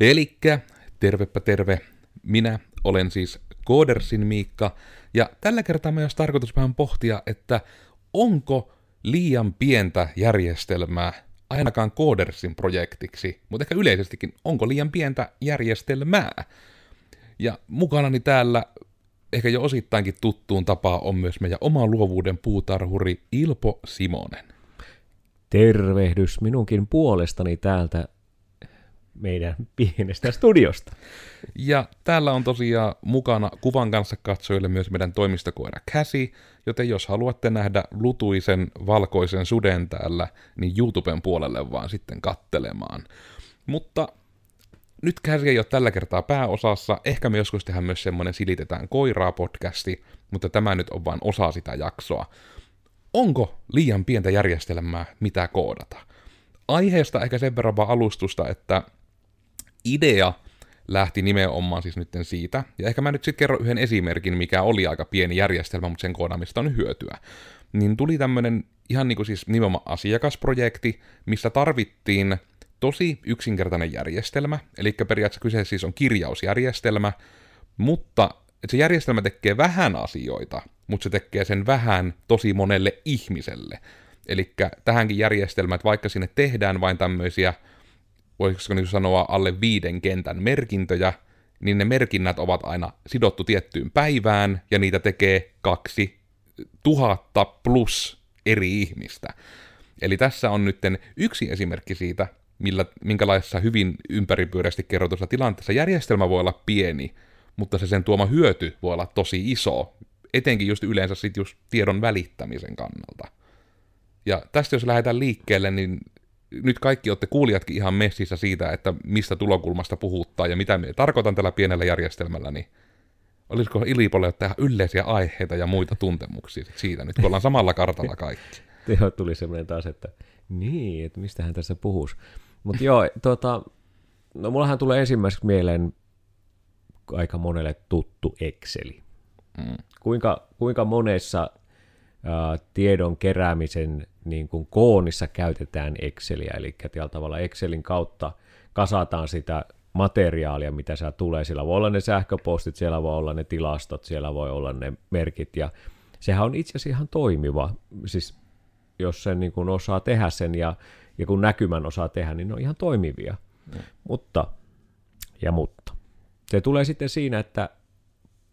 Elikkä, tervepä terve, minä olen siis Koodersin Miikka, ja tällä kertaa myös tarkoitus vähän pohtia, että onko liian pientä järjestelmää ainakaan Koodersin projektiksi, mutta ehkä yleisestikin, onko liian pientä järjestelmää? Ja mukanani täällä ehkä jo osittainkin tuttuun tapaa on myös meidän oma luovuuden puutarhuri Ilpo Simonen. Tervehdys minunkin puolestani täältä meidän pienestä studiosta. Ja täällä on tosiaan mukana kuvan kanssa katsojille myös meidän toimistokoira Käsi, joten jos haluatte nähdä lutuisen valkoisen suden täällä, niin YouTuben puolelle vaan sitten kattelemaan. Mutta nyt Käsi ei ole tällä kertaa pääosassa, ehkä me joskus tehdään myös semmonen Silitetään koiraa podcasti, mutta tämä nyt on vain osa sitä jaksoa. Onko liian pientä järjestelmää, mitä koodata? Aiheesta ehkä sen verran vaan alustusta, että idea lähti nimenomaan siis nyt siitä, ja ehkä mä nyt sitten kerron yhden esimerkin, mikä oli aika pieni järjestelmä, mutta sen koodaamista on hyötyä. Niin tuli tämmönen ihan niinku siis nimenomaan asiakasprojekti, missä tarvittiin tosi yksinkertainen järjestelmä, eli periaatteessa kyseessä siis on kirjausjärjestelmä, mutta että se järjestelmä tekee vähän asioita, mutta se tekee sen vähän tosi monelle ihmiselle. Eli tähänkin järjestelmään, että vaikka sinne tehdään vain tämmöisiä voisiko niin sanoa alle viiden kentän merkintöjä, niin ne merkinnät ovat aina sidottu tiettyyn päivään, ja niitä tekee kaksi tuhatta plus eri ihmistä. Eli tässä on nyt yksi esimerkki siitä, millä, minkälaisessa hyvin ympäripyöreästi kerrotussa tilanteessa järjestelmä voi olla pieni, mutta se sen tuoma hyöty voi olla tosi iso, etenkin just yleensä sit just tiedon välittämisen kannalta. Ja tästä jos lähdetään liikkeelle, niin nyt kaikki olette kuulijatkin ihan messissä siitä, että mistä tulokulmasta puhuttaa ja mitä me tarkoitan tällä pienellä järjestelmällä, niin olisiko Ilipolle ottaa yleisiä aiheita ja muita tuntemuksia siitä nyt, kun ollaan samalla kartalla kaikki. Teho tuli semmoinen taas, että niin, että mistä hän tässä puhuisi. Mutta joo, tota, no mullahan tulee ensimmäiseksi mieleen aika monelle tuttu Exceli. Mm. Kuinka, kuinka monessa tiedon keräämisen niin kuin koonissa käytetään Exceliä, eli tällä tavalla Excelin kautta kasataan sitä materiaalia, mitä siellä tulee. Siellä voi olla ne sähköpostit, siellä voi olla ne tilastot, siellä voi olla ne merkit, ja sehän on itse asiassa ihan toimiva, siis jos sen niin kuin osaa tehdä sen, ja, ja kun näkymän osaa tehdä, niin ne on ihan toimivia. Mm. Mutta, ja mutta, se tulee sitten siinä, että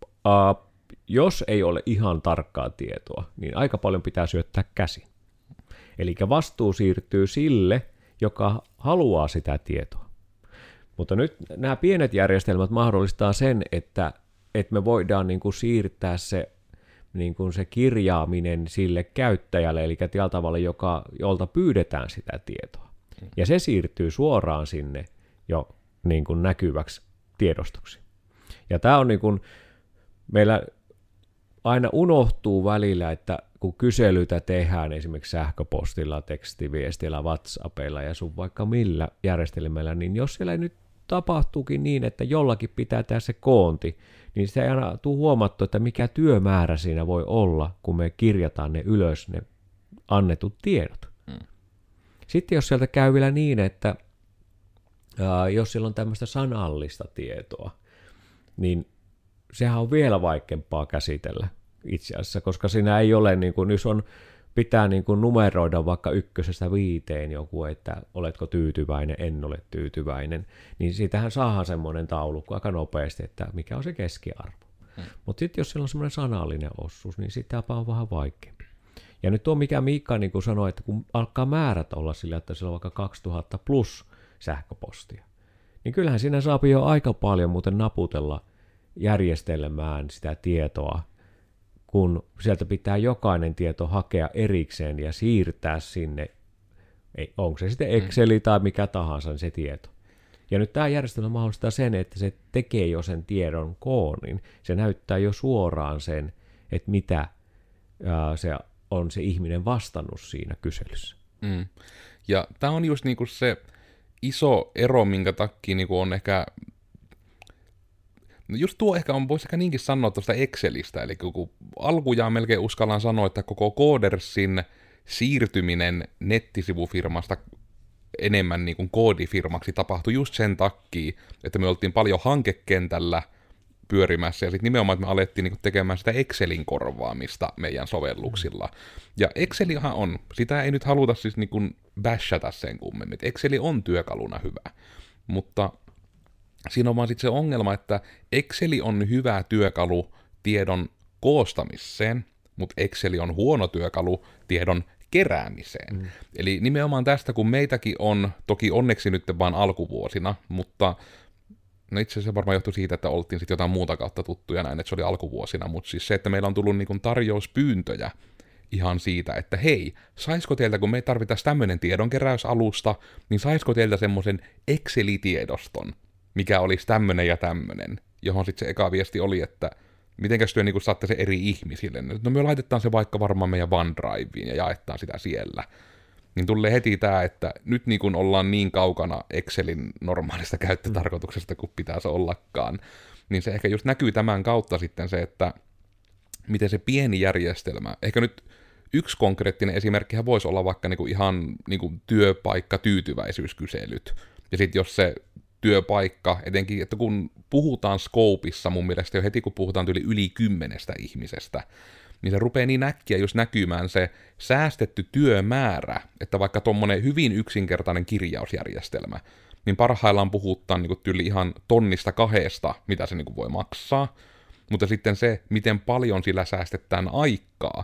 uh, jos ei ole ihan tarkkaa tietoa, niin aika paljon pitää syöttää käsin. Eli vastuu siirtyy sille, joka haluaa sitä tietoa. Mutta nyt nämä pienet järjestelmät mahdollistaa sen, että, että me voidaan niin kuin siirtää se, niin kuin se kirjaaminen sille käyttäjälle, eli tällä tavalla, joka, jolta pyydetään sitä tietoa. Ja se siirtyy suoraan sinne jo niin kuin näkyväksi tiedostoksi. Ja tämä on niin kuin, meillä aina unohtuu välillä, että kun kyselyitä tehdään esimerkiksi sähköpostilla, tekstiviestillä, WhatsAppilla ja sun vaikka millä järjestelmällä, niin jos siellä nyt tapahtuukin niin, että jollakin pitää tehdä se koonti, niin se ei aina tule huomattu, että mikä työmäärä siinä voi olla, kun me kirjataan ne ylös, ne annetut tiedot. Mm. Sitten jos sieltä käy vielä niin, että ää, jos siellä on tämmöistä sanallista tietoa, niin sehän on vielä vaikeampaa käsitellä itse asiassa, koska siinä ei ole, niin kuin, jos on, pitää niin kuin numeroida vaikka ykkösestä viiteen joku, että oletko tyytyväinen, en ole tyytyväinen, niin siitähän saadaan semmoinen taulukko aika nopeasti, että mikä on se keskiarvo. Hmm. Mutta sitten jos siellä on semmoinen sanallinen osuus, niin sitä on vähän vaikeampi. Ja nyt tuo mikä Miikka niin kuin sanoi, että kun alkaa määrät olla sillä, että siellä on vaikka 2000 plus sähköpostia, niin kyllähän siinä saa jo aika paljon muuten naputella järjestelmään sitä tietoa kun sieltä pitää jokainen tieto hakea erikseen ja siirtää sinne, onko se sitten mm. Exceli tai mikä tahansa niin se tieto. Ja nyt tämä järjestelmä mahdollistaa sen, että se tekee jo sen tiedon koon, niin se näyttää jo suoraan sen, että mitä se on se ihminen vastannut siinä kyselyssä. Mm. Ja tämä on just niinku se iso ero, minkä takia niinku on ehkä No just tuo ehkä on, voisi ehkä niinkin sanoa tuosta Excelistä, eli kun alkujaan melkein uskallan sanoa, että koko Codersin siirtyminen nettisivufirmasta enemmän niin kuin koodifirmaksi tapahtui just sen takia, että me oltiin paljon hankekentällä pyörimässä, ja sitten nimenomaan, että me alettiin niin kuin tekemään sitä Excelin korvaamista meidän sovelluksilla. Ja Excelihan on, sitä ei nyt haluta siis niin kuin bashata sen kummemmin, Exceli on työkaluna hyvä, mutta siinä on vaan sitten se ongelma, että Exceli on hyvä työkalu tiedon koostamiseen, mutta Exceli on huono työkalu tiedon keräämiseen. Mm. Eli nimenomaan tästä, kun meitäkin on, toki onneksi nyt vain alkuvuosina, mutta no itse asiassa varmaan johtui siitä, että oltiin sitten jotain muuta kautta tuttuja näin, että se oli alkuvuosina, mutta siis se, että meillä on tullut niin tarjouspyyntöjä ihan siitä, että hei, saisiko teiltä, kun me tarvitaan tämmöinen tiedonkeräysalusta, niin saisiko teiltä semmoisen Excel-tiedoston, mikä olisi tämmöinen ja tämmöinen, johon sitten se eka viesti oli, että mitenkäs työ niin saatte se eri ihmisille. No me laitetaan se vaikka varmaan meidän OneDriveen ja jaetaan sitä siellä. Niin tulee heti tämä, että nyt niin kun ollaan niin kaukana Excelin normaalista käyttötarkoituksesta kuin pitäisi ollakaan, niin se ehkä just näkyy tämän kautta sitten se, että miten se pieni järjestelmä, ehkä nyt yksi konkreettinen esimerkkihän voisi olla vaikka niinku ihan niinku työpaikka tyytyväisyyskyselyt. Ja sitten jos se työpaikka, etenkin, että kun puhutaan Scopeissa mun mielestä jo heti kun puhutaan yli, yli kymmenestä ihmisestä, niin se rupeaa niin äkkiä just näkymään se säästetty työmäärä, että vaikka tuommoinen hyvin yksinkertainen kirjausjärjestelmä, niin parhaillaan puhutaan niin tyyli ihan tonnista kahdesta, mitä se niin voi maksaa, mutta sitten se, miten paljon sillä säästetään aikaa,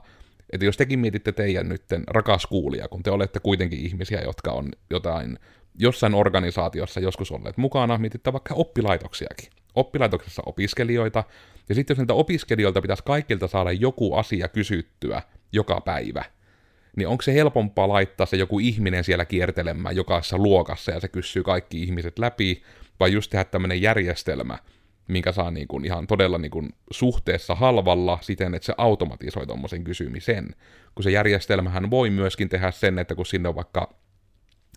että jos tekin mietitte teidän nytten, rakas kuulija, kun te olette kuitenkin ihmisiä, jotka on jotain jossain organisaatiossa joskus olleet mukana, mietitte vaikka oppilaitoksiakin. Oppilaitoksessa opiskelijoita, ja sitten jos niiltä opiskelijoilta pitäisi kaikilta saada joku asia kysyttyä joka päivä, niin onko se helpompaa laittaa se joku ihminen siellä kiertelemään jokaisessa luokassa ja se kysyy kaikki ihmiset läpi, vai just tehdä tämmöinen järjestelmä, minkä saa niin kuin ihan todella niin kuin suhteessa halvalla siten, että se automatisoi tuommoisen kysymisen. Kun se järjestelmähän voi myöskin tehdä sen, että kun sinne on vaikka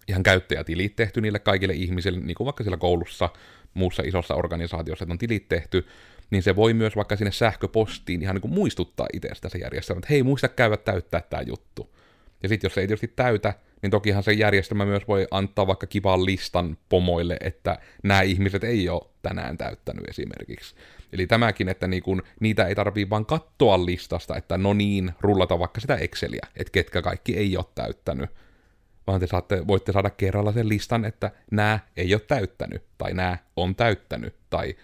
ihan käyttäjätilit tehty niille kaikille ihmisille, niin kuin vaikka siellä koulussa, muussa isossa organisaatiossa, että on tilit tehty, niin se voi myös vaikka sinne sähköpostiin ihan niin kuin muistuttaa itsestä se järjestelmä, että hei, muista käydä täyttää tämä juttu. Ja sitten jos se ei tietysti täytä, niin tokihan se järjestelmä myös voi antaa vaikka kivan listan pomoille, että nämä ihmiset ei ole tänään täyttänyt esimerkiksi. Eli tämäkin, että niin kun, niitä ei tarvii vaan katsoa listasta, että no niin, rullata vaikka sitä Exceliä, että ketkä kaikki ei ole täyttänyt, vaan te saatte, voitte saada kerralla sen listan, että nämä ei ole täyttänyt, tai nämä on täyttänyt, tai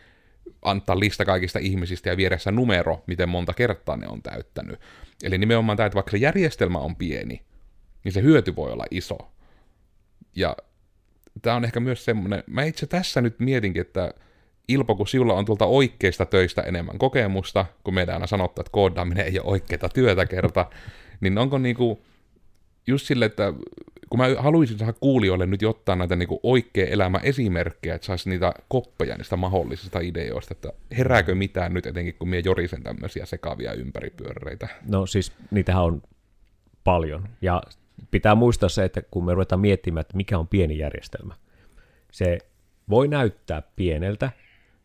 antaa lista kaikista ihmisistä ja vieressä numero, miten monta kertaa ne on täyttänyt. Eli nimenomaan tämä, että vaikka se järjestelmä on pieni, niin se hyöty voi olla iso. Ja tämä on ehkä myös semmoinen, mä itse tässä nyt mietinkin, että Ilpo, kun sinulla on tuolta oikeista töistä enemmän kokemusta, kun meidän aina sanottu, että koodaaminen ei ole oikeita työtä kerta, niin onko niinku just sille, että kun mä haluaisin saada kuulijoille nyt ottaa näitä niinku oikea elämä esimerkkejä, että saisi niitä koppeja niistä mahdollisista ideoista, että herääkö mitään nyt etenkin, kun mie jorisen tämmöisiä sekavia ympäripyöreitä? No siis niitähän on paljon, ja pitää muistaa se, että kun me ruvetaan miettimään, että mikä on pieni järjestelmä, se voi näyttää pieneltä,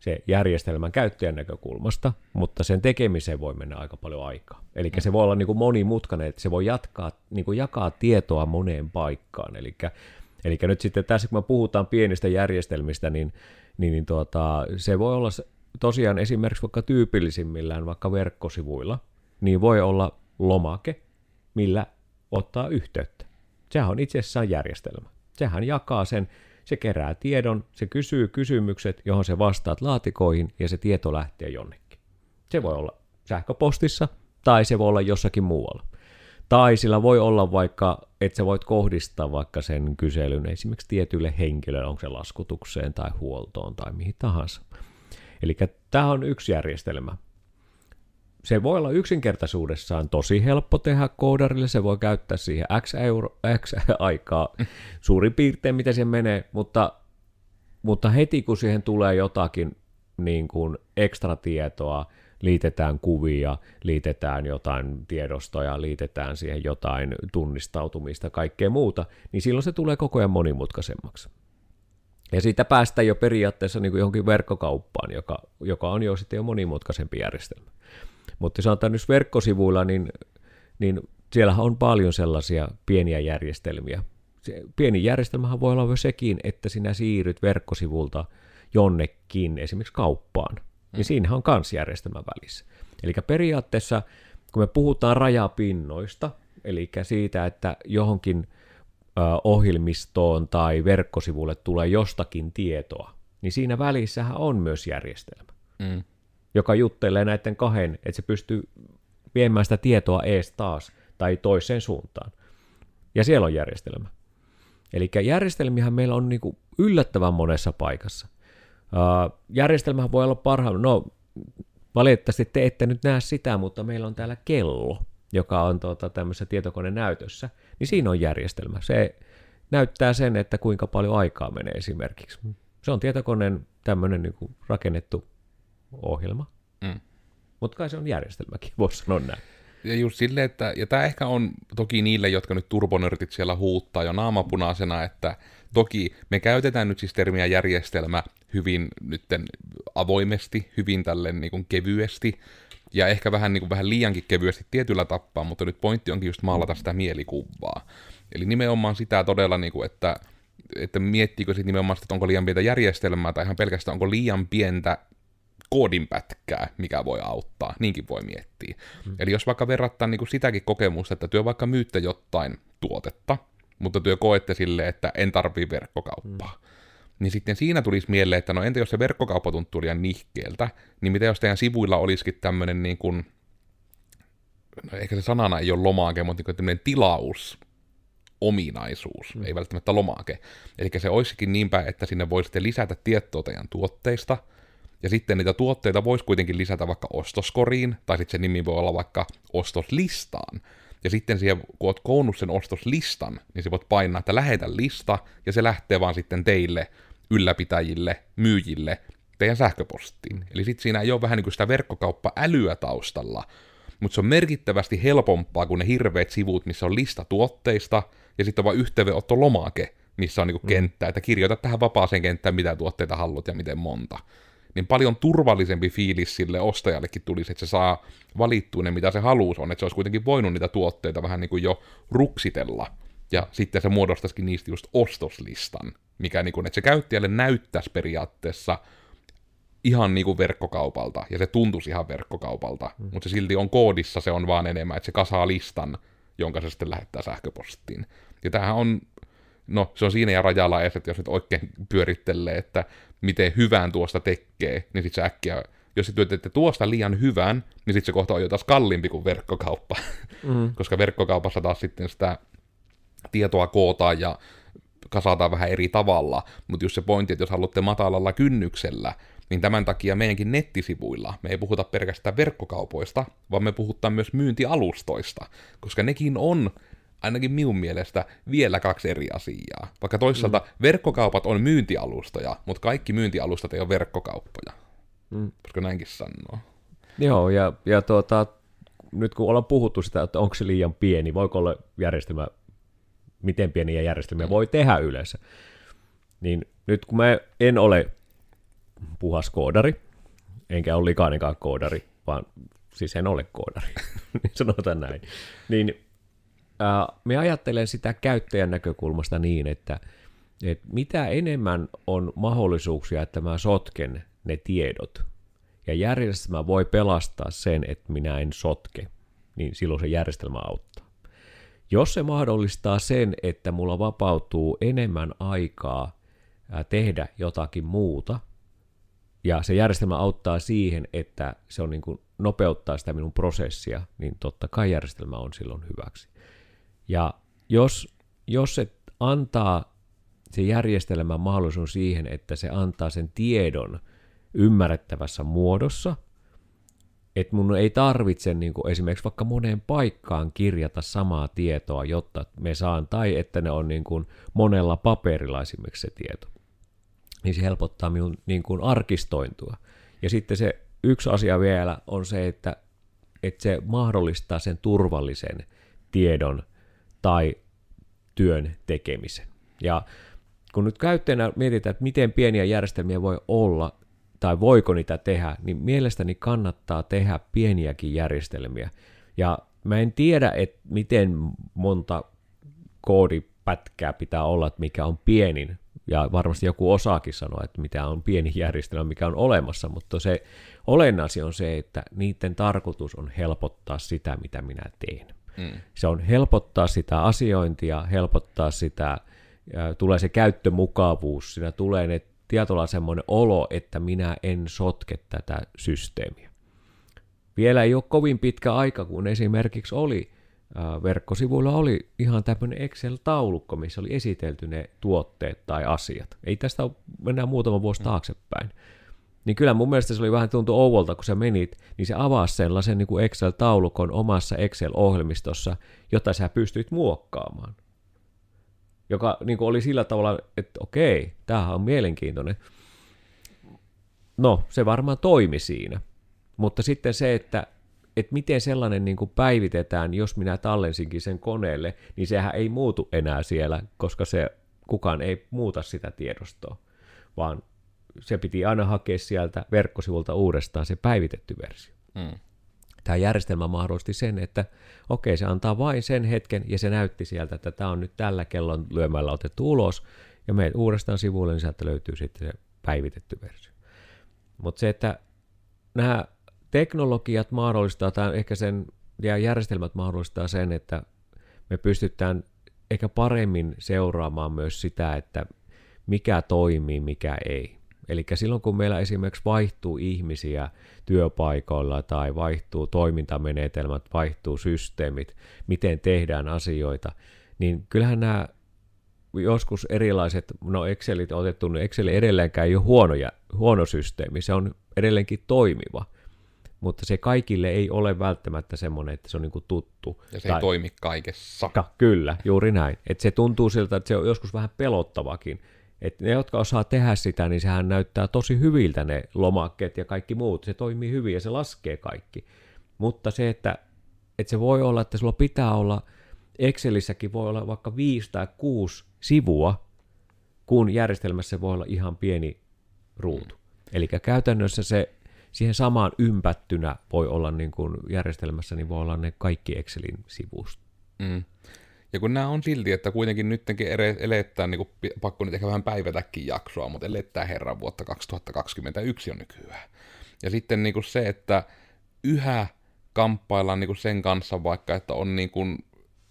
se järjestelmän käyttäjän näkökulmasta, mutta sen tekemiseen voi mennä aika paljon aikaa. Eli se voi olla niin kuin monimutkainen, että se voi jatkaa, niin kuin jakaa tietoa moneen paikkaan. Eli, eli nyt sitten tässä, kun me puhutaan pienistä järjestelmistä, niin, niin, niin tuota, se voi olla tosiaan esimerkiksi vaikka tyypillisimmillään vaikka verkkosivuilla, niin voi olla lomake, millä ottaa yhteyttä. Sehän on itse asiassa järjestelmä. Sehän jakaa sen se kerää tiedon, se kysyy kysymykset, johon se vastaat laatikoihin ja se tieto lähtee jonnekin. Se voi olla sähköpostissa tai se voi olla jossakin muualla. Tai sillä voi olla vaikka, että sä voit kohdistaa vaikka sen kyselyn esimerkiksi tietylle henkilölle, onko se laskutukseen tai huoltoon tai mihin tahansa. Eli tämä on yksi järjestelmä se voi olla yksinkertaisuudessaan tosi helppo tehdä koodarille, se voi käyttää siihen X, euro, X aikaa suurin piirtein, mitä se menee, mutta, mutta heti kun siihen tulee jotakin niin kuin ekstra tietoa, liitetään kuvia, liitetään jotain tiedostoja, liitetään siihen jotain tunnistautumista, kaikkea muuta, niin silloin se tulee koko ajan monimutkaisemmaksi. Ja siitä päästään jo periaatteessa niin kuin johonkin verkkokauppaan, joka, joka on jo sitten jo monimutkaisempi järjestelmä. Mutta sanotaan nyt verkkosivuilla, niin, niin siellä on paljon sellaisia pieniä järjestelmiä. se pieni järjestelmähän voi olla myös sekin, että sinä siirryt verkkosivulta jonnekin, esimerkiksi kauppaan. Niin siinähän on kans järjestelmä välissä. Eli periaatteessa, kun me puhutaan rajapinnoista, eli siitä, että johonkin ohjelmistoon tai verkkosivulle tulee jostakin tietoa, niin siinä välissähän on myös järjestelmä, mm. Joka juttelee näiden kahden, että se pystyy viemään sitä tietoa ees taas tai toiseen suuntaan. Ja siellä on järjestelmä. Eli järjestelmiähän meillä on niin kuin yllättävän monessa paikassa. Järjestelmähän voi olla parhaalla, no valitettavasti te ette nyt näe sitä, mutta meillä on täällä kello, joka on tuota, tämmöisessä tietokonenäytössä, niin siinä on järjestelmä. Se näyttää sen, että kuinka paljon aikaa menee esimerkiksi. Se on tietokoneen tämmöinen niin rakennettu ohjelma, mm. mutta kai se on järjestelmäkin, voisi sanoa näin. Ja just silleen, että, ja tämä ehkä on toki niille, jotka nyt turbonörtit siellä huuttaa jo naamapunaisena, että toki me käytetään nyt siis termiä järjestelmä hyvin nytten avoimesti, hyvin tälleen niin kuin kevyesti, ja ehkä vähän, niin kuin, vähän liiankin kevyesti tietyllä tappaa, mutta nyt pointti onkin just maalata sitä mielikuvaa. Eli nimenomaan sitä todella, niin kuin, että, että miettiikö sitten nimenomaan että onko liian pientä järjestelmää, tai ihan pelkästään onko liian pientä koodinpätkää, mikä voi auttaa. Niinkin voi miettiä. Mm. Eli jos vaikka verrattaa niin kuin sitäkin kokemusta, että työ vaikka myytte jotain tuotetta, mutta työ koette sille, että en tarvii verkkokauppaa. Mm. Niin sitten siinä tulisi mieleen, että no entä jos se verkkokauppa tuntuu liian nihkeeltä, niin mitä jos teidän sivuilla olisikin tämmöinen niin kuin, no ehkä se sanana ei ole lomake, mutta niin tämmöinen tilaus, ominaisuus, mm. ei välttämättä lomake. Eli se olisikin niinpä, että sinne voisitte lisätä tietoa teidän tuotteista, ja sitten niitä tuotteita voisi kuitenkin lisätä vaikka ostoskoriin, tai sitten se nimi voi olla vaikka ostoslistaan. Ja sitten siihen, kun olet koonnut sen ostoslistan, niin se voit painaa, että lähetä lista, ja se lähtee vaan sitten teille, ylläpitäjille, myyjille, teidän sähköpostiin. Eli sitten siinä ei ole vähän niin kuin sitä verkkokauppa-älyä taustalla, mutta se on merkittävästi helpompaa kuin ne hirveät sivut, missä on lista tuotteista, ja sitten on vain yhteydenottolomake, missä on niin kuin mm. kenttä, että kirjoita tähän vapaaseen kenttään, mitä tuotteita haluat ja miten monta niin paljon turvallisempi fiilis sille ostajallekin tulisi, että se saa valittua ne, mitä se haluaa on, että se olisi kuitenkin voinut niitä tuotteita vähän niin kuin jo ruksitella, ja sitten se muodostaisikin niistä just ostoslistan, mikä niin kuin, että se käyttäjälle näyttäisi periaatteessa ihan niin kuin verkkokaupalta, ja se tuntuisi ihan verkkokaupalta, mm. mutta se silti on koodissa, se on vaan enemmän, että se kasaa listan, jonka se sitten lähettää sähköpostiin. Ja tämähän on, no se on siinä ja rajalla edes, että jos nyt oikein pyörittelee, että miten hyvän tuosta tekee, niin sitten se äkkiä, jos se teette tuosta liian hyvän, niin sitten se kohta on jo taas kalliimpi kuin verkkokauppa. Mm. Koska verkkokaupassa taas sitten sitä tietoa kootaan ja kasataan vähän eri tavalla, mutta just se pointti, että jos haluatte matalalla kynnyksellä, niin tämän takia meidänkin nettisivuilla me ei puhuta pelkästään verkkokaupoista, vaan me puhutaan myös myyntialustoista, koska nekin on ainakin minun mielestä vielä kaksi eri asiaa. Vaikka toisaalta mm. verkkokaupat on myyntialustoja, mutta kaikki myyntialustat ei ole verkkokauppoja. Mm. Koska näinkin sanoo. Joo, ja, ja tuota, nyt kun ollaan puhuttu sitä, että onko se liian pieni, voiko olla järjestelmä, miten pieniä järjestelmiä mm. voi tehdä yleensä, niin nyt kun mä en ole puhas koodari, enkä ole likainenkaan koodari, vaan siis en ole koodari, niin sanotaan näin, niin me ajattelen sitä käyttäjän näkökulmasta niin, että, että mitä enemmän on mahdollisuuksia, että mä sotken ne tiedot, ja järjestelmä voi pelastaa sen, että minä en sotke, niin silloin se järjestelmä auttaa. Jos se mahdollistaa sen, että mulla vapautuu enemmän aikaa tehdä jotakin muuta, ja se järjestelmä auttaa siihen, että se on niin kuin nopeuttaa sitä minun prosessia, niin totta kai järjestelmä on silloin hyväksi. Ja jos, jos se antaa se järjestelmä mahdollisuus siihen, että se antaa sen tiedon ymmärrettävässä muodossa, että mun ei tarvitse niin kuin esimerkiksi vaikka moneen paikkaan kirjata samaa tietoa, jotta me saan, tai että ne on niin kuin monella paperilla esimerkiksi se tieto. Niin se helpottaa minun niin kuin arkistointua. Ja sitten se yksi asia vielä on se, että, että se mahdollistaa sen turvallisen tiedon tai työn tekemisen. Ja kun nyt käyttäjänä mietitään, että miten pieniä järjestelmiä voi olla, tai voiko niitä tehdä, niin mielestäni kannattaa tehdä pieniäkin järjestelmiä. Ja mä en tiedä, että miten monta koodi pätkää pitää olla, että mikä on pienin, ja varmasti joku osaakin sanoa, että mitä on pieni järjestelmä, mikä on olemassa, mutta se olennaisin on se, että niiden tarkoitus on helpottaa sitä, mitä minä teen. Mm. Se on helpottaa sitä asiointia, helpottaa sitä, tulee se käyttömukavuus, siinä tulee ne tietolla semmoinen olo, että minä en sotke tätä systeemiä. Vielä ei ole kovin pitkä aika, kun esimerkiksi oli verkkosivuilla oli ihan tämmöinen Excel-taulukko, missä oli esitelty ne tuotteet tai asiat. Ei tästä mennään muutama vuosi mm. taaksepäin. Niin kyllä mun mielestä se oli vähän tuntu ouvolta, kun sä menit, niin se avasi sellaisen niin kuin Excel-taulukon omassa Excel-ohjelmistossa, jota sä pystyit muokkaamaan. Joka niin kuin oli sillä tavalla, että okei, tämähän on mielenkiintoinen. No, se varmaan toimi siinä. Mutta sitten se, että että miten sellainen niin kuin päivitetään, jos minä tallensinkin sen koneelle, niin sehän ei muutu enää siellä, koska se kukaan ei muuta sitä tiedostoa, vaan se piti aina hakea sieltä verkkosivulta uudestaan se päivitetty versio. Mm. Tämä järjestelmä mahdollisti sen, että okei, se antaa vain sen hetken, ja se näytti sieltä, että tämä on nyt tällä kellon lyömällä otettu ulos, ja menet uudestaan sivuille, niin sieltä löytyy sitten se päivitetty versio. Mutta se, että nämä teknologiat mahdollistaa, tai ehkä sen, ja järjestelmät mahdollistaa sen, että me pystytään ehkä paremmin seuraamaan myös sitä, että mikä toimii, mikä ei. Eli silloin kun meillä esimerkiksi vaihtuu ihmisiä työpaikoilla tai vaihtuu toimintamenetelmät, vaihtuu systeemit, miten tehdään asioita, niin kyllähän nämä joskus erilaiset, no Excelit on otettu, niin Excel edelleenkään ei ole huono, huono systeemi, se on edelleenkin toimiva – mutta se kaikille ei ole välttämättä semmoinen, että se on niin kuin tuttu. Ja se tai... ei toimi kaikessa. Ka, kyllä, juuri näin. Et se tuntuu siltä, että se on joskus vähän pelottavakin. Et ne, jotka osaa tehdä sitä, niin sehän näyttää tosi hyviltä ne lomakkeet ja kaikki muut. Se toimii hyvin ja se laskee kaikki. Mutta se, että, että se voi olla, että sulla pitää olla, Excelissäkin voi olla vaikka viisi tai kuusi sivua, kun järjestelmässä voi olla ihan pieni ruutu. Mm. Eli käytännössä se siihen samaan ympättynä voi olla niin kuin järjestelmässä, niin voi olla ne kaikki Excelin sivust. Mm. Ja kun nämä on silti, että kuitenkin nytkin elettää, niin kuin, pakko nyt ehkä vähän päivätäkin jaksoa, mutta elettää herran vuotta 2021 on nykyään. Ja sitten niin kuin se, että yhä kamppaillaan niin kuin sen kanssa vaikka, että on niin kuin,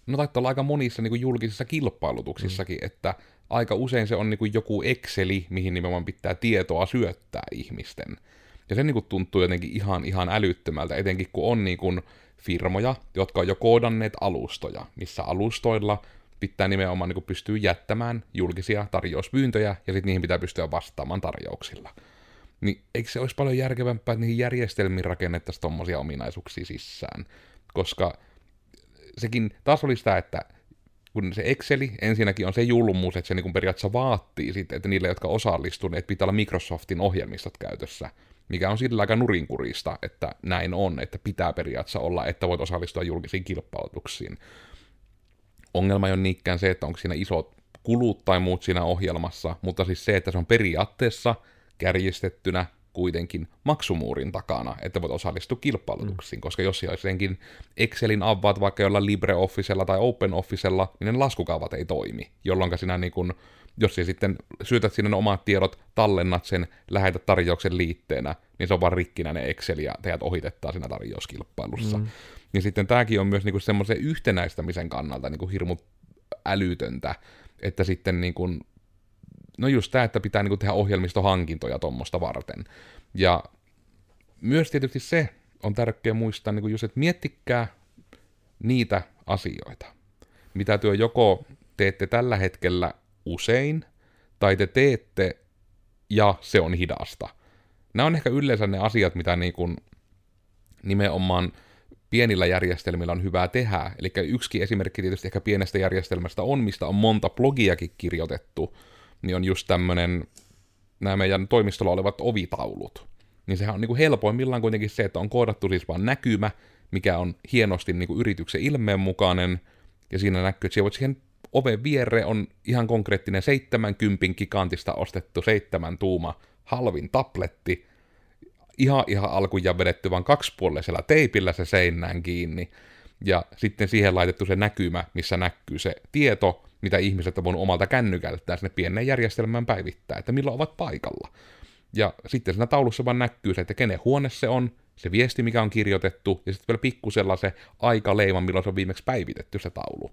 no taitaa olla aika monissa niin kuin julkisissa kilpailutuksissakin, mm. että aika usein se on niin kuin joku Exceli, mihin nimenomaan pitää tietoa syöttää ihmisten. Ja se niin kuin tuntuu jotenkin ihan, ihan älyttömältä, etenkin kun on niin kuin firmoja, jotka on jo koodanneet alustoja, missä alustoilla pitää nimenomaan niin pystyä jättämään julkisia tarjouspyyntöjä, ja sitten niihin pitää pystyä vastaamaan tarjouksilla. Niin eikö se olisi paljon järkevämpää, että niihin järjestelmiin rakennettaisiin tommosia ominaisuuksia sisään? Koska sekin taas oli sitä, että kun se Exceli ensinnäkin on se julmuus, että se niin periaatteessa vaatii sitten, että niille, jotka osallistuneet, pitää olla Microsoftin ohjelmistot käytössä mikä on sillä aika nurinkurista, että näin on, että pitää periaatteessa olla, että voit osallistua julkisiin kilpailutuksiin. Ongelma ei ole niinkään se, että onko siinä isot kulut tai muut siinä ohjelmassa, mutta siis se, että se on periaatteessa kärjistettynä kuitenkin maksumuurin takana, että voit osallistua kilpailutuksiin, mm. koska jos jotenkin Excelin avaat vaikka jollain LibreOfficella tai OpenOfficella, niin ne laskukaavat ei toimi, jolloin sinä niin kun jos sä sitten syötät sinne omat tiedot, tallennat sen, lähetät tarjouksen liitteenä, niin se on vaan rikkinäinen Excel ja teidät ohitetaan siinä tarjouskilpailussa. Mm. Ja sitten tämäkin on myös niinku semmoisen yhtenäistämisen kannalta niinku hirmu älytöntä, että sitten niinku, no just tämä, että pitää niinku tehdä ohjelmistohankintoja tuommoista varten. Ja myös tietysti se on tärkeää muistaa, niinku just, että miettikää niitä asioita, mitä työ joko teette tällä hetkellä usein, tai te teette, ja se on hidasta. Nämä on ehkä yleensä ne asiat, mitä niin kuin nimenomaan pienillä järjestelmillä on hyvää tehdä. Eli yksi esimerkki tietysti ehkä pienestä järjestelmästä on, mistä on monta blogiakin kirjoitettu, niin on just tämmöinen, nämä meidän toimistolla olevat ovitaulut. Niin sehän on niin kuin helpoimmillaan kuitenkin se, että on koodattu siis vaan näkymä, mikä on hienosti niin kuin yrityksen ilmeen mukainen, ja siinä näkyy, että voit siihen oven vierre on ihan konkreettinen 70 gigantista ostettu seitsemän tuuma halvin tabletti, ihan ihan alkujaan vedetty vaan kaksipuolisella teipillä se seinään kiinni, ja sitten siihen laitettu se näkymä, missä näkyy se tieto, mitä ihmiset on voinut omalta kännykältään sinne pieneen järjestelmään päivittää, että milloin ovat paikalla. Ja sitten siinä taulussa vaan näkyy se, että kenen huone se on, se viesti, mikä on kirjoitettu, ja sitten vielä pikkusella se aikaleima, milloin se on viimeksi päivitetty se taulu.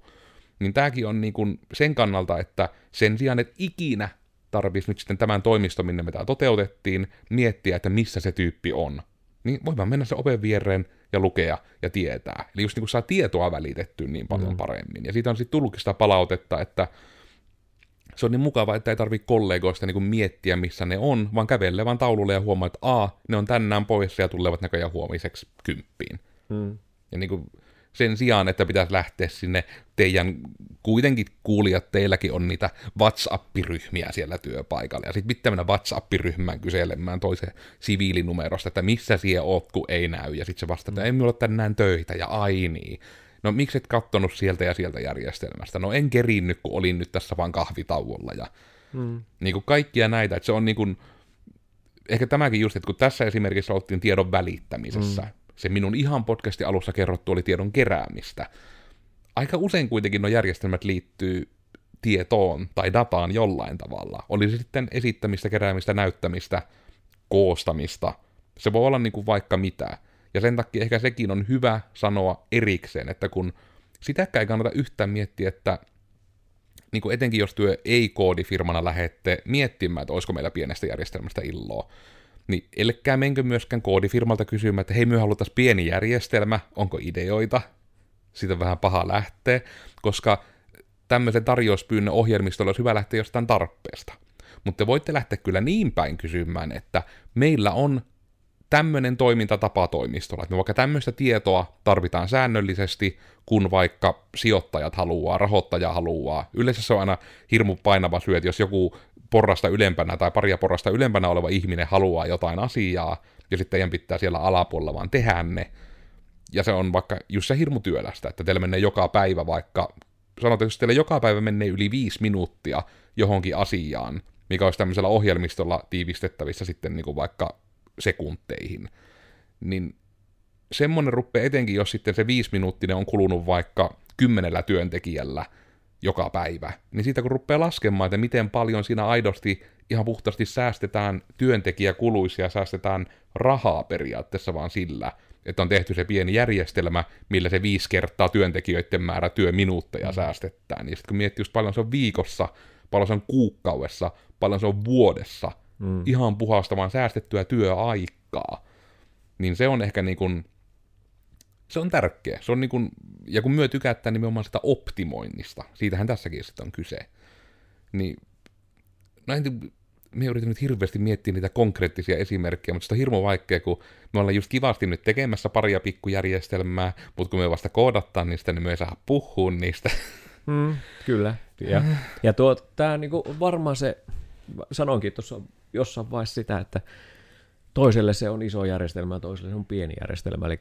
Niin tämäkin on niin kuin sen kannalta, että sen sijaan, että ikinä tarvitsisi nyt sitten tämän toimiston, minne me tämä toteutettiin, miettiä, että missä se tyyppi on. Niin voi vaan mennä se oven viereen ja lukea ja tietää. Eli just niin kuin saa tietoa välitetty niin paljon mm. paremmin. Ja siitä on sitten tullutkin sitä palautetta, että se on niin mukava, että ei tarvitse kollegoista niin miettiä, missä ne on, vaan kävelee vaan taululle ja huomaa, että a, ne on tänään poissa ja tulevat näköjään huomiseksi kymppiin. Mm. Ja niin kuin, sen sijaan, että pitäisi lähteä sinne teidän, kuitenkin kuulijat, teilläkin on niitä WhatsApp-ryhmiä siellä työpaikalla, ja sitten pitää mennä WhatsApp-ryhmään kyselemään toisen siviilinumerosta, että missä siellä oot, kun ei näy, ja sitten se vastaa, että ei minulla ole tänään töitä, ja ai niin. No miksi et kattonut sieltä ja sieltä järjestelmästä? No en kerinnyt, kun olin nyt tässä vaan kahvitauolla, ja mm. niin kuin kaikkia näitä, että se on niin kuin, ehkä tämäkin just, että kun tässä esimerkiksi oltiin tiedon välittämisessä, mm se minun ihan podcasti alussa kerrottu oli tiedon keräämistä. Aika usein kuitenkin nuo järjestelmät liittyy tietoon tai dataan jollain tavalla. Oli se sitten esittämistä, keräämistä, näyttämistä, koostamista. Se voi olla niin kuin vaikka mitä. Ja sen takia ehkä sekin on hyvä sanoa erikseen, että kun sitäkään ei kannata yhtään miettiä, että niin kuin etenkin jos työ ei-koodifirmana lähette miettimään, että olisiko meillä pienestä järjestelmästä illoa, niin ellekään menkö myöskään koodifirmalta kysymään, että hei, me halutaan pieni järjestelmä, onko ideoita? Siitä vähän paha lähteä, koska tämmöisen tarjouspyynnön ohjelmistolla olisi hyvä lähteä jostain tarpeesta. Mutta te voitte lähteä kyllä niin päin kysymään, että meillä on tämmöinen toimintatapa toimistolla, että me vaikka tämmöistä tietoa tarvitaan säännöllisesti, kun vaikka sijoittajat haluaa, rahoittaja haluaa. Yleensä se on aina hirmu painava syy, että jos joku porrasta ylempänä tai paria porrasta ylempänä oleva ihminen haluaa jotain asiaa, ja sitten teidän pitää siellä alapuolella vaan tehdä ne, ja se on vaikka just se hirmu työlästä, että teillä menee joka päivä vaikka, sanotaan, jos teillä joka päivä menee yli viisi minuuttia johonkin asiaan, mikä olisi tämmöisellä ohjelmistolla tiivistettävissä sitten niin kuin vaikka sekunteihin, niin semmoinen rupeaa etenkin, jos sitten se viisi minuuttinen on kulunut vaikka kymmenellä työntekijällä, joka päivä, niin siitä kun rupeaa laskemaan, että miten paljon siinä aidosti ihan puhtaasti säästetään työntekijäkuluisia, säästetään rahaa periaatteessa vaan sillä, että on tehty se pieni järjestelmä, millä se viisi kertaa työntekijöiden määrä työminuutteja mm. säästetään. Ja sitten kun miettii just paljon se on viikossa, paljon se on kuukaudessa, paljon se on vuodessa, mm. ihan puhasta vaan säästettyä työaikaa, niin se on ehkä niin kuin se on tärkeä. Se on niin kuin, ja kun myö tykättää nimenomaan sitä optimoinnista, siitähän tässäkin sitten on kyse, niin näin, me yritän nyt hirveästi miettiä niitä konkreettisia esimerkkejä, mutta sitä on hirmu vaikea, kun me ollaan just kivasti nyt tekemässä paria pikkujärjestelmää, mutta kun me vasta koodattaan niistä, niin me ei saa puhua niistä. Mm, kyllä. Ja, ja tuo, tämä niinku varmaan se, sanoinkin tuossa jossain vaiheessa sitä, että toiselle se on iso järjestelmä, toiselle se on pieni järjestelmä. Eli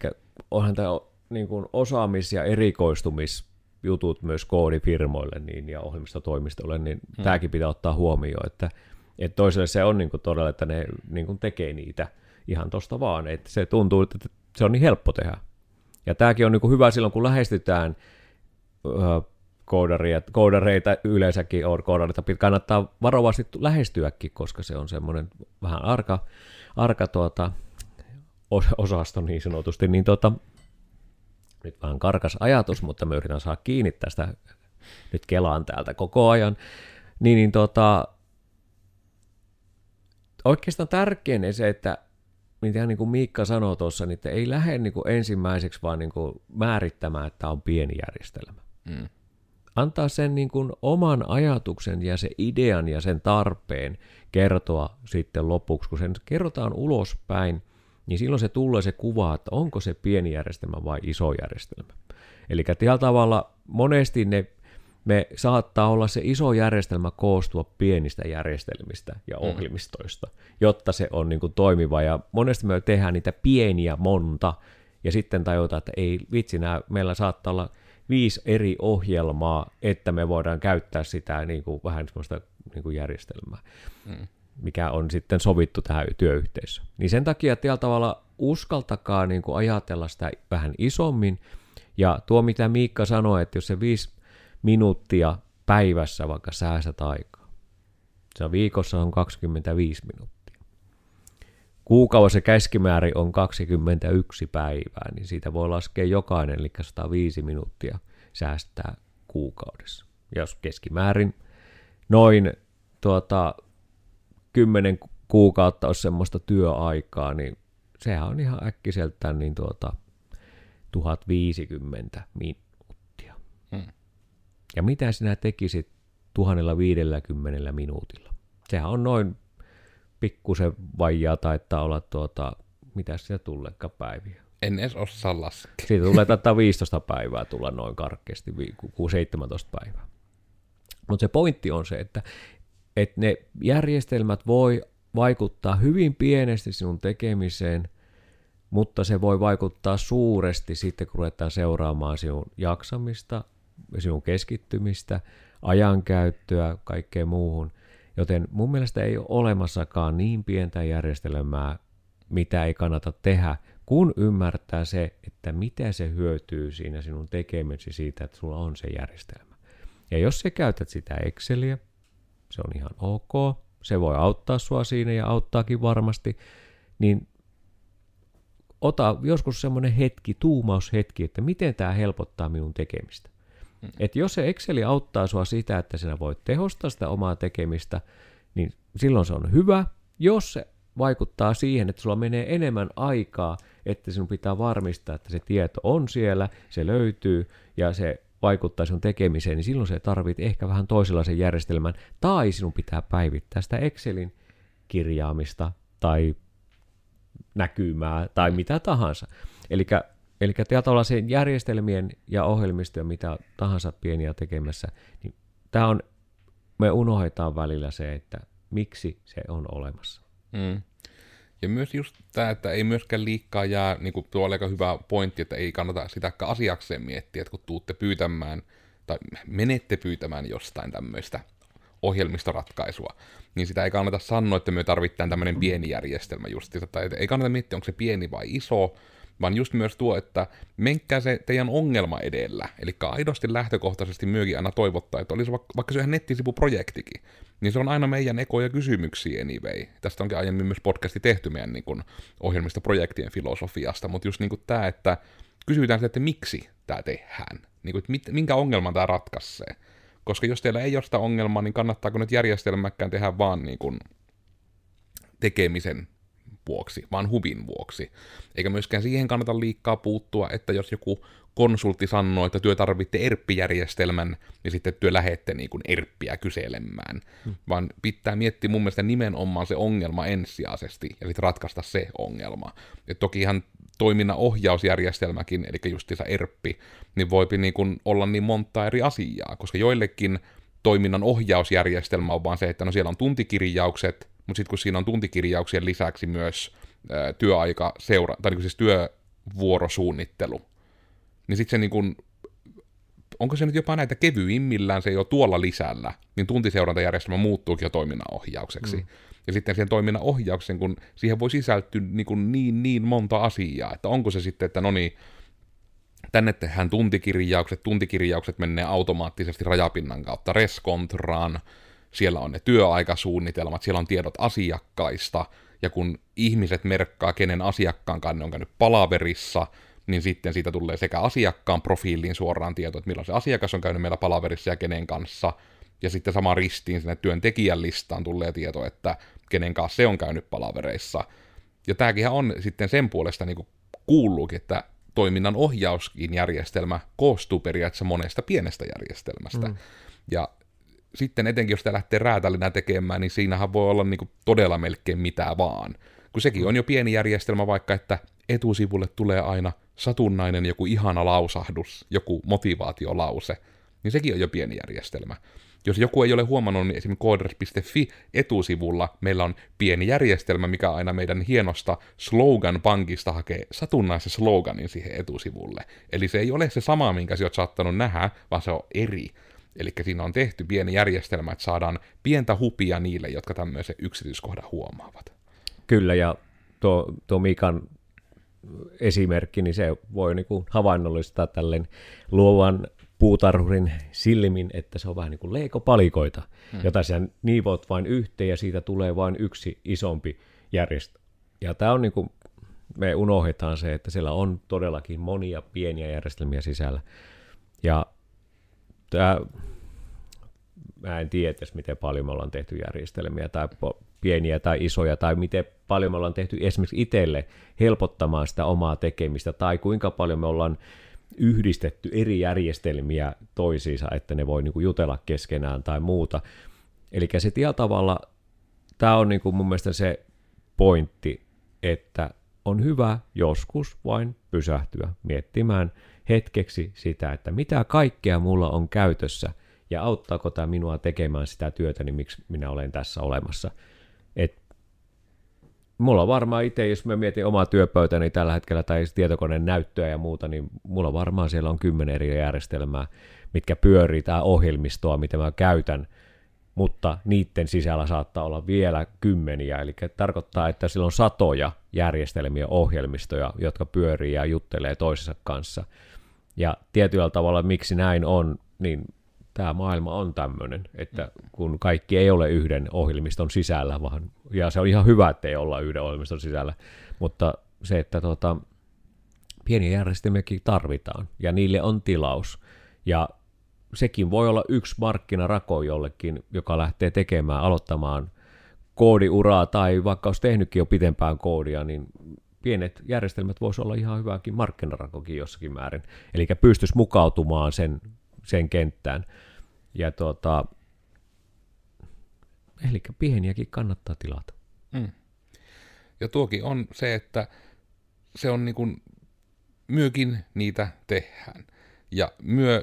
onhan tämä niin kuin osaamis- ja erikoistumisjutut myös koodifirmoille niin, ja ohjelmistotoimistolle, niin hmm. tämäkin pitää ottaa huomioon, että, että toiselle se on niin kuin todella, että ne niin kuin tekee niitä ihan tosta vaan, että se tuntuu, että se on niin helppo tehdä. Ja tämäkin on niin kuin hyvä silloin, kun lähestytään koodaria, koodareita yleensäkin, koodareita kannattaa varovasti lähestyäkin, koska se on semmoinen vähän arka, arka tuota, osasto niin sanotusti, niin tuota, nyt vähän karkas ajatus, mutta me yritän saada kiinni tästä, nyt kelaan täältä koko ajan, niin, niin tuota, oikeastaan tärkein se, että mitä niin kuin Miikka sanoi tuossa, niin että ei lähde niin kuin ensimmäiseksi vaan niin kuin määrittämään, että tämä on pieni järjestelmä. Mm. Antaa sen niin kuin oman ajatuksen ja se idean ja sen tarpeen kertoa sitten lopuksi, kun sen kerrotaan ulospäin, niin silloin se tulee se kuva, että onko se pieni järjestelmä vai iso järjestelmä. Eli tällä tavalla monesti ne, me saattaa olla se iso järjestelmä koostua pienistä järjestelmistä ja mm. ohjelmistoista, mm. jotta se on niin kuin toimiva. Ja monesti me tehdään niitä pieniä monta, ja sitten tajutaan, että ei vitsi, nää, meillä saattaa olla viisi eri ohjelmaa, että me voidaan käyttää sitä niin kuin, vähän semmoista niin kuin järjestelmää, mm. Mikä on sitten sovittu tähän työyhteisöön. Niin sen takia tällä tavalla uskaltakaa niin kuin ajatella sitä vähän isommin, ja tuo mitä Miikka sanoi, että jos se viisi minuuttia päivässä vaikka säästät aikaa. Se viikossa on 25 minuuttia. Kuukausi keskimäärin on 21 päivää, niin siitä voi laskea jokainen, eli 105 minuuttia säästää kuukaudessa. Jos keskimäärin noin tuota, 10 kuukautta olisi semmoista työaikaa, niin sehän on ihan äkkiseltään niin tuota 1050 minuuttia. Hmm. Ja mitä sinä tekisit 1050 minuutilla? Sehän on noin pikkusen vaijaa taittaa olla tuota, mitä sitä tuleekaan päiviä. En edes osaa laskea. Siitä tulee tätä 15 päivää tulla noin karkeasti, 17 päivää. Mutta se pointti on se, että, että ne järjestelmät voi vaikuttaa hyvin pienesti sinun tekemiseen, mutta se voi vaikuttaa suuresti sitten, kun ruvetaan seuraamaan sinun jaksamista, sinun keskittymistä, ajankäyttöä, kaikkeen muuhun. Joten mun mielestä ei ole olemassakaan niin pientä järjestelmää, mitä ei kannata tehdä, kun ymmärtää se, että mitä se hyötyy siinä sinun tekemisesi siitä, että sulla on se järjestelmä. Ja jos sä käytät sitä Exceliä, se on ihan ok, se voi auttaa sua siinä ja auttaakin varmasti, niin ota joskus semmoinen hetki, tuumaushetki, että miten tämä helpottaa minun tekemistä. Mm. Et jos se Exceli auttaa sua sitä, että sinä voit tehostaa sitä omaa tekemistä, niin silloin se on hyvä. Jos se vaikuttaa siihen, että sulla menee enemmän aikaa, että sinun pitää varmistaa, että se tieto on siellä, se löytyy ja se vaikuttaa sinun tekemiseen, niin silloin se tarvit ehkä vähän toisenlaisen järjestelmän, tai sinun pitää päivittää sitä Excelin kirjaamista tai näkymää tai mitä tahansa. Eli Eli sen järjestelmien ja ohjelmistojen mitä tahansa pieniä tekemässä, niin tämä on, me unohdetaan välillä se, että miksi se on olemassa. Mm. Ja myös just tämä, että ei myöskään liikkaa jää, niin kuin tuo oli aika hyvä pointti, että ei kannata sitä asiakseen miettiä, että kun tuutte pyytämään tai menette pyytämään jostain tämmöistä ohjelmistoratkaisua, niin sitä ei kannata sanoa, että me tarvitaan tämmöinen pieni järjestelmä justiinsa, tai ei kannata miettiä, onko se pieni vai iso, vaan just myös tuo, että menkää se teidän ongelma edellä. Eli aidosti lähtökohtaisesti myökin aina toivottaa, että olisi vaikka se ihan nettisivuprojektikin, niin se on aina meidän ekoja kysymyksiä anyway. Tästä onkin aiemmin myös podcasti tehty meidän niin kuin, ohjelmista projektien filosofiasta, mutta just niin kuin tämä, että kysytään se, että miksi tämä tehdään. Niin kuin, että minkä ongelman tämä ratkaisee. Koska jos teillä ei ole sitä ongelmaa, niin kannattaako nyt järjestelmäkään tehdä vaan niin kuin, tekemisen vuoksi, vaan hubin vuoksi. Eikä myöskään siihen kannata liikkaa puuttua, että jos joku konsultti sanoo, että työ tarvitte ERP-järjestelmän, niin sitten työ lähette niin kuin ERPiä kyselemään. Hmm. Vaan pitää miettiä mun mielestä nimenomaan se ongelma ensisijaisesti, ja sitten ratkaista se ongelma. Et toki ihan toiminnan ohjausjärjestelmäkin, eli justiinsa ERPi, niin voipi niin kuin olla niin monta eri asiaa, koska joillekin toiminnan ohjausjärjestelmä on vaan se, että no siellä on tuntikirjaukset, mutta sitten kun siinä on tuntikirjauksien lisäksi myös ää, työaika seura, tai niin siis työvuorosuunnittelu, niin sitten se niin kuin, onko se nyt jopa näitä kevyimmillään se jo tuolla lisällä, niin tuntiseurantajärjestelmä muuttuukin jo toiminnanohjaukseksi. Mm. Ja sitten siihen toiminnanohjauksen, kun siihen voi sisältyä niin, kuin niin, niin monta asiaa, että onko se sitten, että no niin, tänne tehdään tuntikirjaukset, tuntikirjaukset menee automaattisesti rajapinnan kautta reskontraan, siellä on ne työaikasuunnitelmat, siellä on tiedot asiakkaista, ja kun ihmiset merkkaa, kenen asiakkaan kanssa on käynyt palaverissa, niin sitten siitä tulee sekä asiakkaan profiiliin suoraan tieto, että milloin se asiakas on käynyt meillä palaverissa ja kenen kanssa, ja sitten sama ristiin sinne työntekijän listaan tulee tieto, että kenen kanssa se on käynyt palavereissa. Ja tämäkin on sitten sen puolesta niin kuuluukin, että toiminnan ohjauskin järjestelmä koostuu periaatteessa monesta pienestä järjestelmästä. Mm. Ja sitten etenkin, jos sitä lähtee räätälinä tekemään, niin siinähän voi olla niin kuin todella melkein mitä vaan. Kun sekin mm. on jo pieni järjestelmä, vaikka että etusivulle tulee aina satunnainen joku ihana lausahdus, joku motivaatiolause, niin sekin on jo pieni järjestelmä. Jos joku ei ole huomannut, niin esimerkiksi coders.fi etusivulla meillä on pieni järjestelmä, mikä aina meidän hienosta slogan-pankista hakee satunnaisen sloganin siihen etusivulle. Eli se ei ole se sama, minkä sä oot saattanut nähdä, vaan se on eri. Eli siinä on tehty pieni järjestelmä, että saadaan pientä hupia niille, jotka tämmöisen yksityiskohdan huomaavat. Kyllä, ja tuo, tuo Mikan esimerkki, niin se voi niin kuin havainnollistaa tälleen luovan puutarhurin silmin, että se on vähän niin kuin leikopalikoita, hmm. jota sä niivot vain yhteen ja siitä tulee vain yksi isompi järjestelmä. Ja tämä on niin kuin, me unohdetaan se, että siellä on todellakin monia pieniä järjestelmiä sisällä. Ja tämä, mä en tiedä miten paljon me ollaan tehty järjestelmiä tai pieniä tai isoja, tai miten paljon me ollaan tehty esimerkiksi itselle helpottamaan sitä omaa tekemistä, tai kuinka paljon me ollaan yhdistetty eri järjestelmiä toisiinsa, että ne voi niin kuin jutella keskenään tai muuta. Eli se tavalla, tämä on niin kuin mun mielestä se pointti, että on hyvä joskus vain pysähtyä miettimään hetkeksi sitä, että mitä kaikkea mulla on käytössä ja auttaako tämä minua tekemään sitä työtä, niin miksi minä olen tässä olemassa. Et mulla varmaan itse, jos mä mietin omaa työpöytäni tällä hetkellä tai tietokoneen näyttöä ja muuta, niin mulla varmaan siellä on kymmenen eri järjestelmää, mitkä pyörii tämä ohjelmistoa, mitä mä käytän, mutta niiden sisällä saattaa olla vielä kymmeniä, eli tarkoittaa, että sillä on satoja järjestelmiä, ohjelmistoja, jotka pyörii ja juttelee toisensa kanssa. Ja tietyllä tavalla, miksi näin on, niin tämä maailma on tämmöinen, että kun kaikki ei ole yhden ohjelmiston sisällä, vaan, ja se on ihan hyvä, että ei olla yhden ohjelmiston sisällä, mutta se, että tuota, pieniä järjestelmiäkin tarvitaan, ja niille on tilaus, ja sekin voi olla yksi markkinarako jollekin, joka lähtee tekemään, aloittamaan koodiuraa, tai vaikka olisi tehnytkin jo pitempään koodia, niin pienet järjestelmät voisi olla ihan hyväkin markkinarakokin jossakin määrin. Eli pystyisi mukautumaan sen sen kenttään. Ja tuota, eli pieniäkin kannattaa tilata. Mm. Ja tuokin on se, että se on niin kuin, myökin niitä tehdään. Ja myö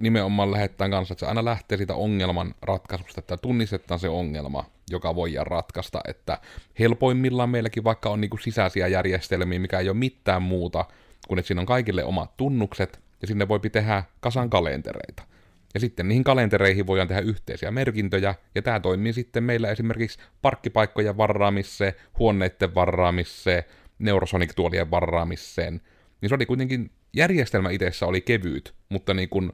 nimenomaan lähettää kanssa, että se aina lähtee siitä ongelman ratkaisusta, että tunnistetaan se ongelma, joka voidaan ratkaista, että helpoimmillaan meilläkin vaikka on niin kuin sisäisiä järjestelmiä, mikä ei ole mitään muuta, kun että siinä on kaikille omat tunnukset, ja sinne voi tehdä kasan kalentereita. Ja sitten niihin kalentereihin voidaan tehdä yhteisiä merkintöjä, ja tämä toimii sitten meillä esimerkiksi parkkipaikkojen varraamiseen, huoneiden varraamiseen, Neurosonic-tuolien varraamiseen. Niin se oli kuitenkin, järjestelmä itsessä oli kevyt, mutta niin kun,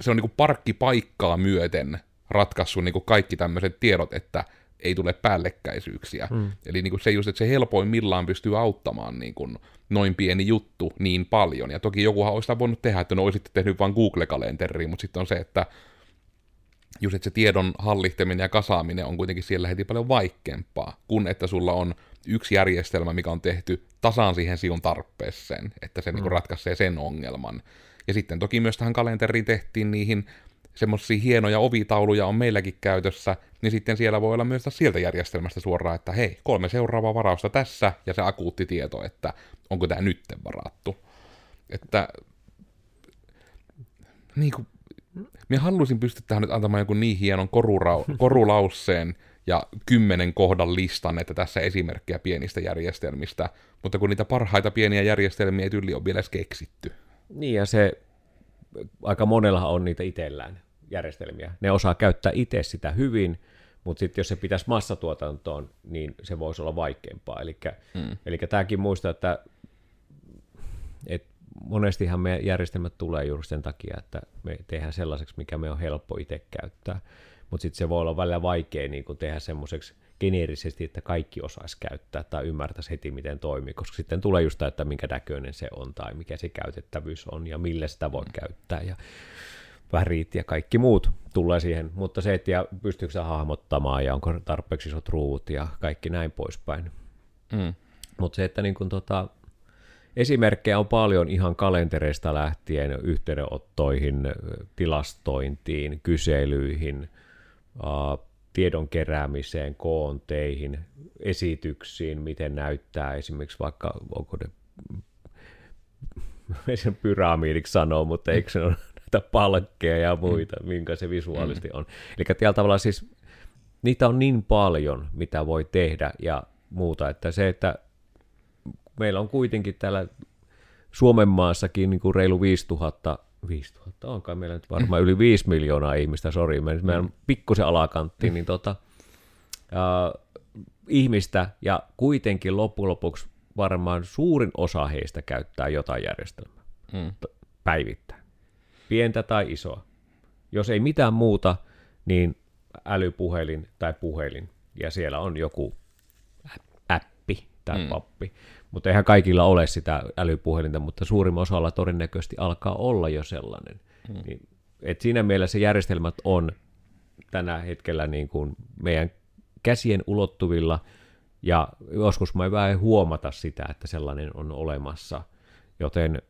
se on niin kun parkkipaikkaa myöten ratkaissut niin kaikki tämmöiset tiedot, että ei tule päällekkäisyyksiä. Mm. Eli niin kuin se just, että se helpoimmillaan pystyy auttamaan niin kuin noin pieni juttu niin paljon. Ja toki jokuhan olisi sitä voinut tehdä, että no olisitte tehnyt vain Google-kalenteriin, mutta sitten on se, että just että se tiedon hallittaminen ja kasaaminen on kuitenkin siellä heti paljon vaikeampaa, kun että sulla on yksi järjestelmä, mikä on tehty tasaan siihen sinun tarpeeseen, että se niinku mm. niin ratkaisee sen ongelman. Ja sitten toki myös tähän kalenteriin tehtiin niihin semmoisia hienoja ovitauluja on meilläkin käytössä, niin sitten siellä voi olla myös sieltä järjestelmästä suoraan, että hei, kolme seuraavaa varausta tässä, ja se akuutti tieto, että onko tämä nytten varattu. Että niin kuin, minä pystyä tähän nyt antamaan joku niin hienon korura- korulausseen ja kymmenen kohdan listan, että tässä esimerkkejä pienistä järjestelmistä, mutta kun niitä parhaita pieniä järjestelmiä ei tyyli ole vielä keksitty. Niin, ja se aika monella on niitä itsellään järjestelmiä. Ne osaa käyttää itse sitä hyvin, mutta sitten jos se pitäisi massatuotantoon, niin se voisi olla vaikeampaa. Mm. Eli tämäkin muistaa, että, että monestihan meidän järjestelmät tulee juuri sen takia, että me tehdään sellaiseksi, mikä me on helppo itse käyttää. Mutta sitten se voi olla välillä vaikea niin kun tehdä semmoiseksi geneerisesti, että kaikki osaisi käyttää tai ymmärtäisi heti, miten toimii, koska sitten tulee just tämä, että minkä näköinen se on tai mikä se käytettävyys on ja millä sitä voi käyttää. Ja värit ja kaikki muut tulee siihen, mutta se, että ja pystyykö se hahmottamaan ja onko tarpeeksi isot ruuvut ja kaikki näin poispäin. Mm. Mutta se, että niin kun tota, esimerkkejä on paljon ihan kalentereista lähtien yhteydenottoihin, tilastointiin, kyselyihin, uh, tiedon keräämiseen, koonteihin, esityksiin, miten näyttää esimerkiksi vaikka, onko ne sen pyramiidiksi sanoa, mutta eikö se ole näitä palkkeja ja muita, mm. minkä se visuaalisesti on. Eli tällä tavalla siis niitä on niin paljon, mitä voi tehdä ja muuta, että se, että meillä on kuitenkin täällä Suomen maassakin niin kuin reilu 5000 5000, on kai meillä nyt varmaan yli 5 miljoonaa ihmistä, sori, meidän mm. pikkusen alakantti, niin tota, äh, ihmistä, ja kuitenkin loppujen lopuksi varmaan suurin osa heistä käyttää jotain järjestelmää mm. päivittäin. pientä tai isoa. Jos ei mitään muuta, niin älypuhelin tai puhelin, ja siellä on joku appi tai mm. pappi. Mutta eihän kaikilla ole sitä älypuhelinta, mutta suurimman osalla todennäköisesti alkaa olla jo sellainen. Mm. Niin, et siinä mielessä järjestelmät on tänä hetkellä niin kuin meidän käsien ulottuvilla, ja joskus mä vähän huomata sitä, että sellainen on olemassa, joten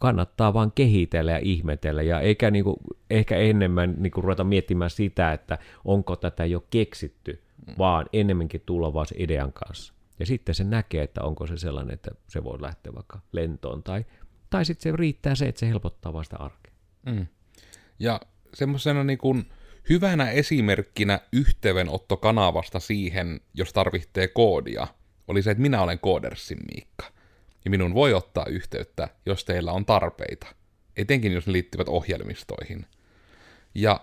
kannattaa vaan kehitellä ja ihmetellä, ja eikä niinku, ehkä enemmän niinku ruveta miettimään sitä, että onko tätä jo keksitty, mm. vaan enemmänkin tulla vaan idean kanssa. Ja sitten se näkee, että onko se sellainen, että se voi lähteä vaikka lentoon, tai, tai sitten se riittää se, että se helpottaa vasta arkea. Mm. Ja semmoisena niin kuin hyvänä esimerkkinä yhteydenottokanavasta siihen, jos tarvitsee koodia, oli se, että minä olen Koodersin Miikka. Ja minun voi ottaa yhteyttä, jos teillä on tarpeita. Etenkin, jos ne liittyvät ohjelmistoihin. Ja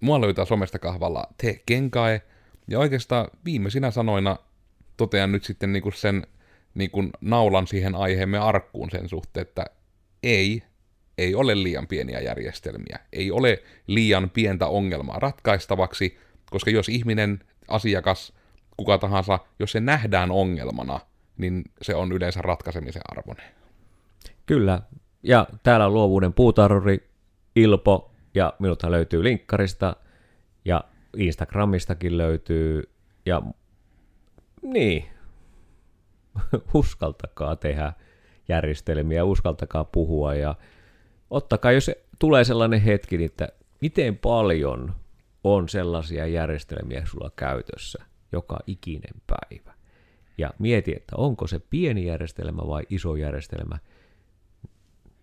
mua löytää somesta kahvalla te kenkae, ja oikeastaan viimeisinä sanoina totean nyt sitten niinku sen niinku naulan siihen aiheemme arkkuun sen suhteen, että ei, ei ole liian pieniä järjestelmiä, ei ole liian pientä ongelmaa ratkaistavaksi, koska jos ihminen, asiakas, kuka tahansa, jos se nähdään ongelmana, niin se on yleensä ratkaisemisen arvoinen. Kyllä, ja täällä on luovuuden puutarhuri Ilpo, ja minuthan löytyy linkkarista, ja Instagramistakin löytyy, ja niin, uskaltakaa tehdä järjestelmiä, uskaltakaa puhua ja ottakaa, jos tulee sellainen hetki, niin että miten paljon on sellaisia järjestelmiä sulla käytössä joka ikinen päivä. Ja mieti, että onko se pieni järjestelmä vai iso järjestelmä,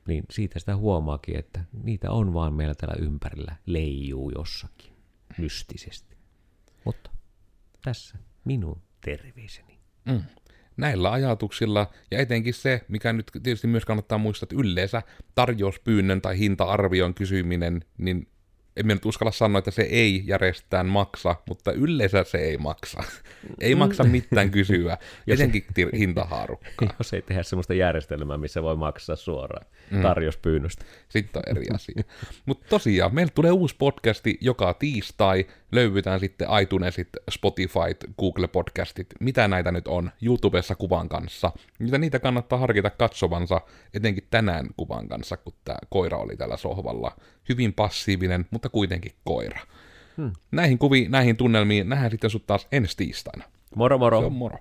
niin siitä sitä huomaakin, että niitä on vaan meillä täällä ympärillä leijuu jossakin mystisesti. Mutta tässä minun terveiseni. Mm. Näillä ajatuksilla, ja etenkin se, mikä nyt tietysti myös kannattaa muistaa, että yleensä tarjouspyynnön tai hinta-arvion kysyminen, niin en nyt uskalla sanoa, että se ei järjestään maksa, mutta yleensä se ei maksa. ei maksa mitään kysyä, etenkin tir- hintahaarukkaa. Jos ei tehdä sellaista järjestelmää, missä voi maksaa suoraan mm. tarjouspyynnöstä. Sitten on eri asia. mutta tosiaan, meillä tulee uusi podcasti joka tiistai, löyvytään sitten iTunesit, Spotify, Google Podcastit, mitä näitä nyt on, YouTubessa kuvan kanssa. Niitä, niitä kannattaa harkita katsovansa, etenkin tänään kuvan kanssa, kun tämä koira oli tällä sohvalla. Hyvin passiivinen, mutta kuitenkin koira. Hmm. Näihin kuviin, näihin tunnelmiin nähdään sitten sut taas ensi tiistaina. Moro moro. Se on moro.